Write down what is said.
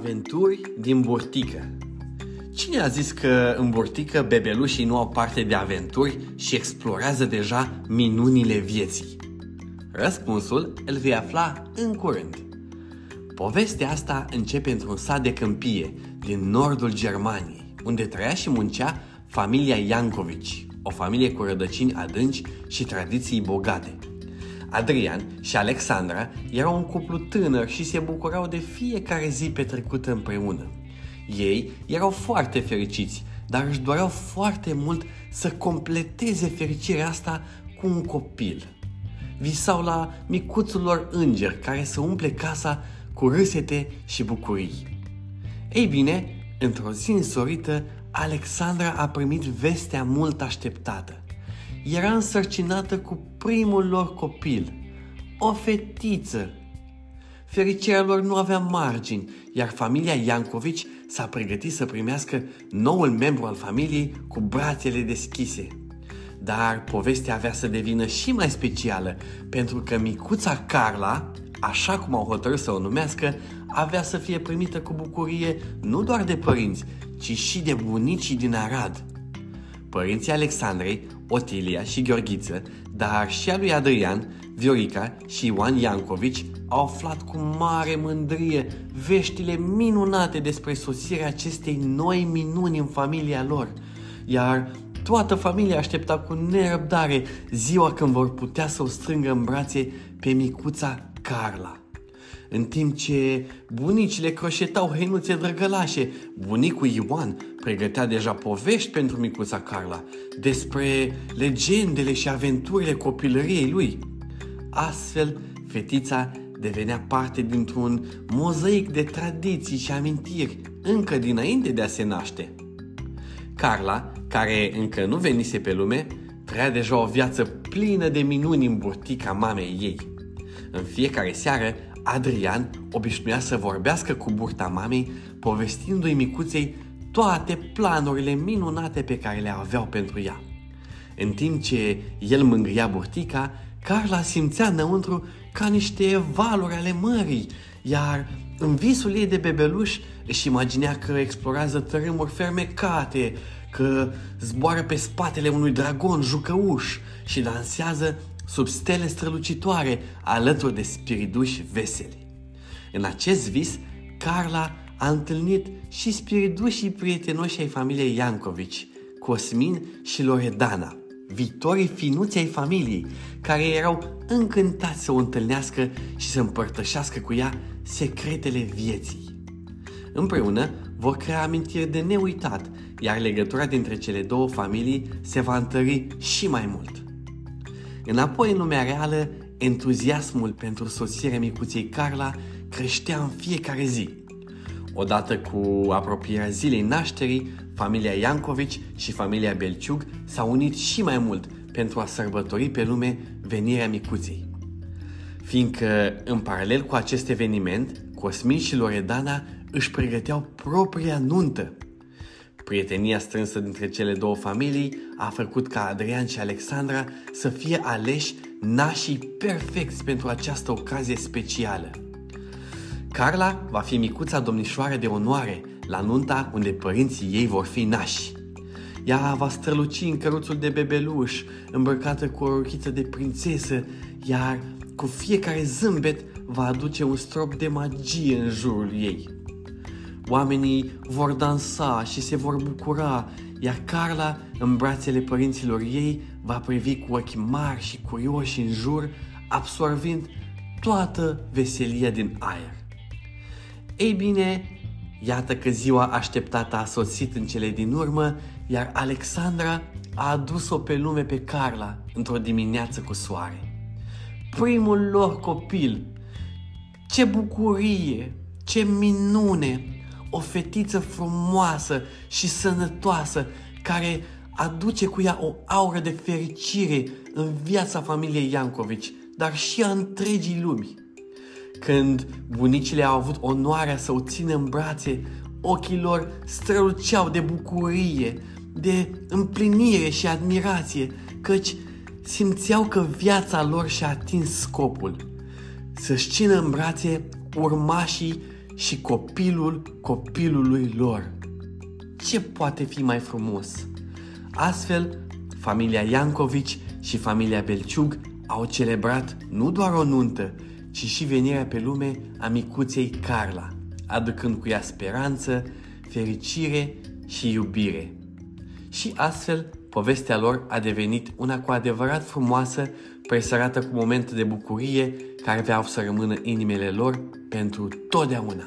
Aventuri din burtică Cine a zis că în burtică bebelușii nu au parte de aventuri și explorează deja minunile vieții? Răspunsul îl vei afla în curând. Povestea asta începe într-un sat de câmpie din nordul Germaniei, unde trăia și muncea familia Iancovici, o familie cu rădăcini adânci și tradiții bogate – Adrian și Alexandra erau un cuplu tânăr și se bucurau de fiecare zi petrecută împreună. Ei erau foarte fericiți, dar își doreau foarte mult să completeze fericirea asta cu un copil. Visau la micuțul lor înger care să umple casa cu râsete și bucurii. Ei bine, într-o zi însorită, Alexandra a primit vestea mult așteptată era însărcinată cu primul lor copil, o fetiță. Fericirea lor nu avea margini, iar familia Iancovici s-a pregătit să primească noul membru al familiei cu brațele deschise. Dar povestea avea să devină și mai specială, pentru că micuța Carla, așa cum au hotărât să o numească, avea să fie primită cu bucurie nu doar de părinți, ci și de bunicii din Arad. Părinții Alexandrei Otilia și Gheorghiță, dar și a lui Adrian, Viorica și Ioan Iancovici au aflat cu mare mândrie veștile minunate despre sosirea acestei noi minuni în familia lor, iar toată familia aștepta cu nerăbdare ziua când vor putea să o strângă în brațe pe micuța Carla în timp ce bunicile croșetau hăinuțe drăgălașe, bunicul Ioan pregătea deja povești pentru micuța Carla despre legendele și aventurile copilăriei lui. Astfel, fetița devenea parte dintr-un mozaic de tradiții și amintiri încă dinainte de a se naște. Carla, care încă nu venise pe lume, trăia deja o viață plină de minuni în burtica mamei ei. În fiecare seară Adrian obișnuia să vorbească cu burta mamei, povestindu-i micuței toate planurile minunate pe care le aveau pentru ea. În timp ce el mângâia burtica, Carla simțea înăuntru ca niște valuri ale mării, iar în visul ei de bebeluș își imaginea că explorează tărâmuri fermecate, că zboară pe spatele unui dragon jucăuș și dansează sub stele strălucitoare, alături de spiriduși veseli. În acest vis, Carla a întâlnit și spiridușii prietenoși ai familiei Iancovici, Cosmin și Loredana, viitorii finuți ai familiei, care erau încântați să o întâlnească și să împărtășească cu ea secretele vieții. Împreună vor crea amintiri de neuitat, iar legătura dintre cele două familii se va întări și mai mult. Înapoi în lumea reală, entuziasmul pentru sosirea micuței Carla creștea în fiecare zi. Odată cu apropierea zilei nașterii, familia Iancovici și familia Belciug s-au unit și mai mult pentru a sărbători pe lume venirea micuței. Fiindcă, în paralel cu acest eveniment, Cosmin și Loredana își pregăteau propria nuntă – Prietenia strânsă dintre cele două familii a făcut ca Adrian și Alexandra să fie aleși nașii perfecți pentru această ocazie specială. Carla va fi micuța domnișoară de onoare la nunta unde părinții ei vor fi nași. Ea va străluci în căruțul de bebeluș, îmbrăcată cu o rochiță de prințesă, iar cu fiecare zâmbet va aduce un strop de magie în jurul ei. Oamenii vor dansa și se vor bucura, iar Carla, în brațele părinților ei, va privi cu ochi mari și curioși în jur, absorbind toată veselia din aer. Ei bine, iată că ziua așteptată a sosit în cele din urmă, iar Alexandra a adus-o pe lume pe Carla într-o dimineață cu soare. Primul lor copil! Ce bucurie! Ce minune! O fetiță frumoasă și sănătoasă care aduce cu ea o aură de fericire în viața familiei Iancovici, dar și a întregii lumi. Când bunicile au avut onoarea să o țină în brațe, ochii lor străluceau de bucurie, de împlinire și admirație, căci simțeau că viața lor și-a atins scopul. Să-și țină în brațe urmașii și copilul copilului lor. Ce poate fi mai frumos? Astfel, familia Iancovici și familia Belciug au celebrat nu doar o nuntă, ci și venirea pe lume a micuței Carla, aducând cu ea speranță, fericire și iubire. Și astfel, povestea lor a devenit una cu adevărat frumoasă, presărată cu momente de bucurie care aveau să rămână inimile lor pentru totdeauna.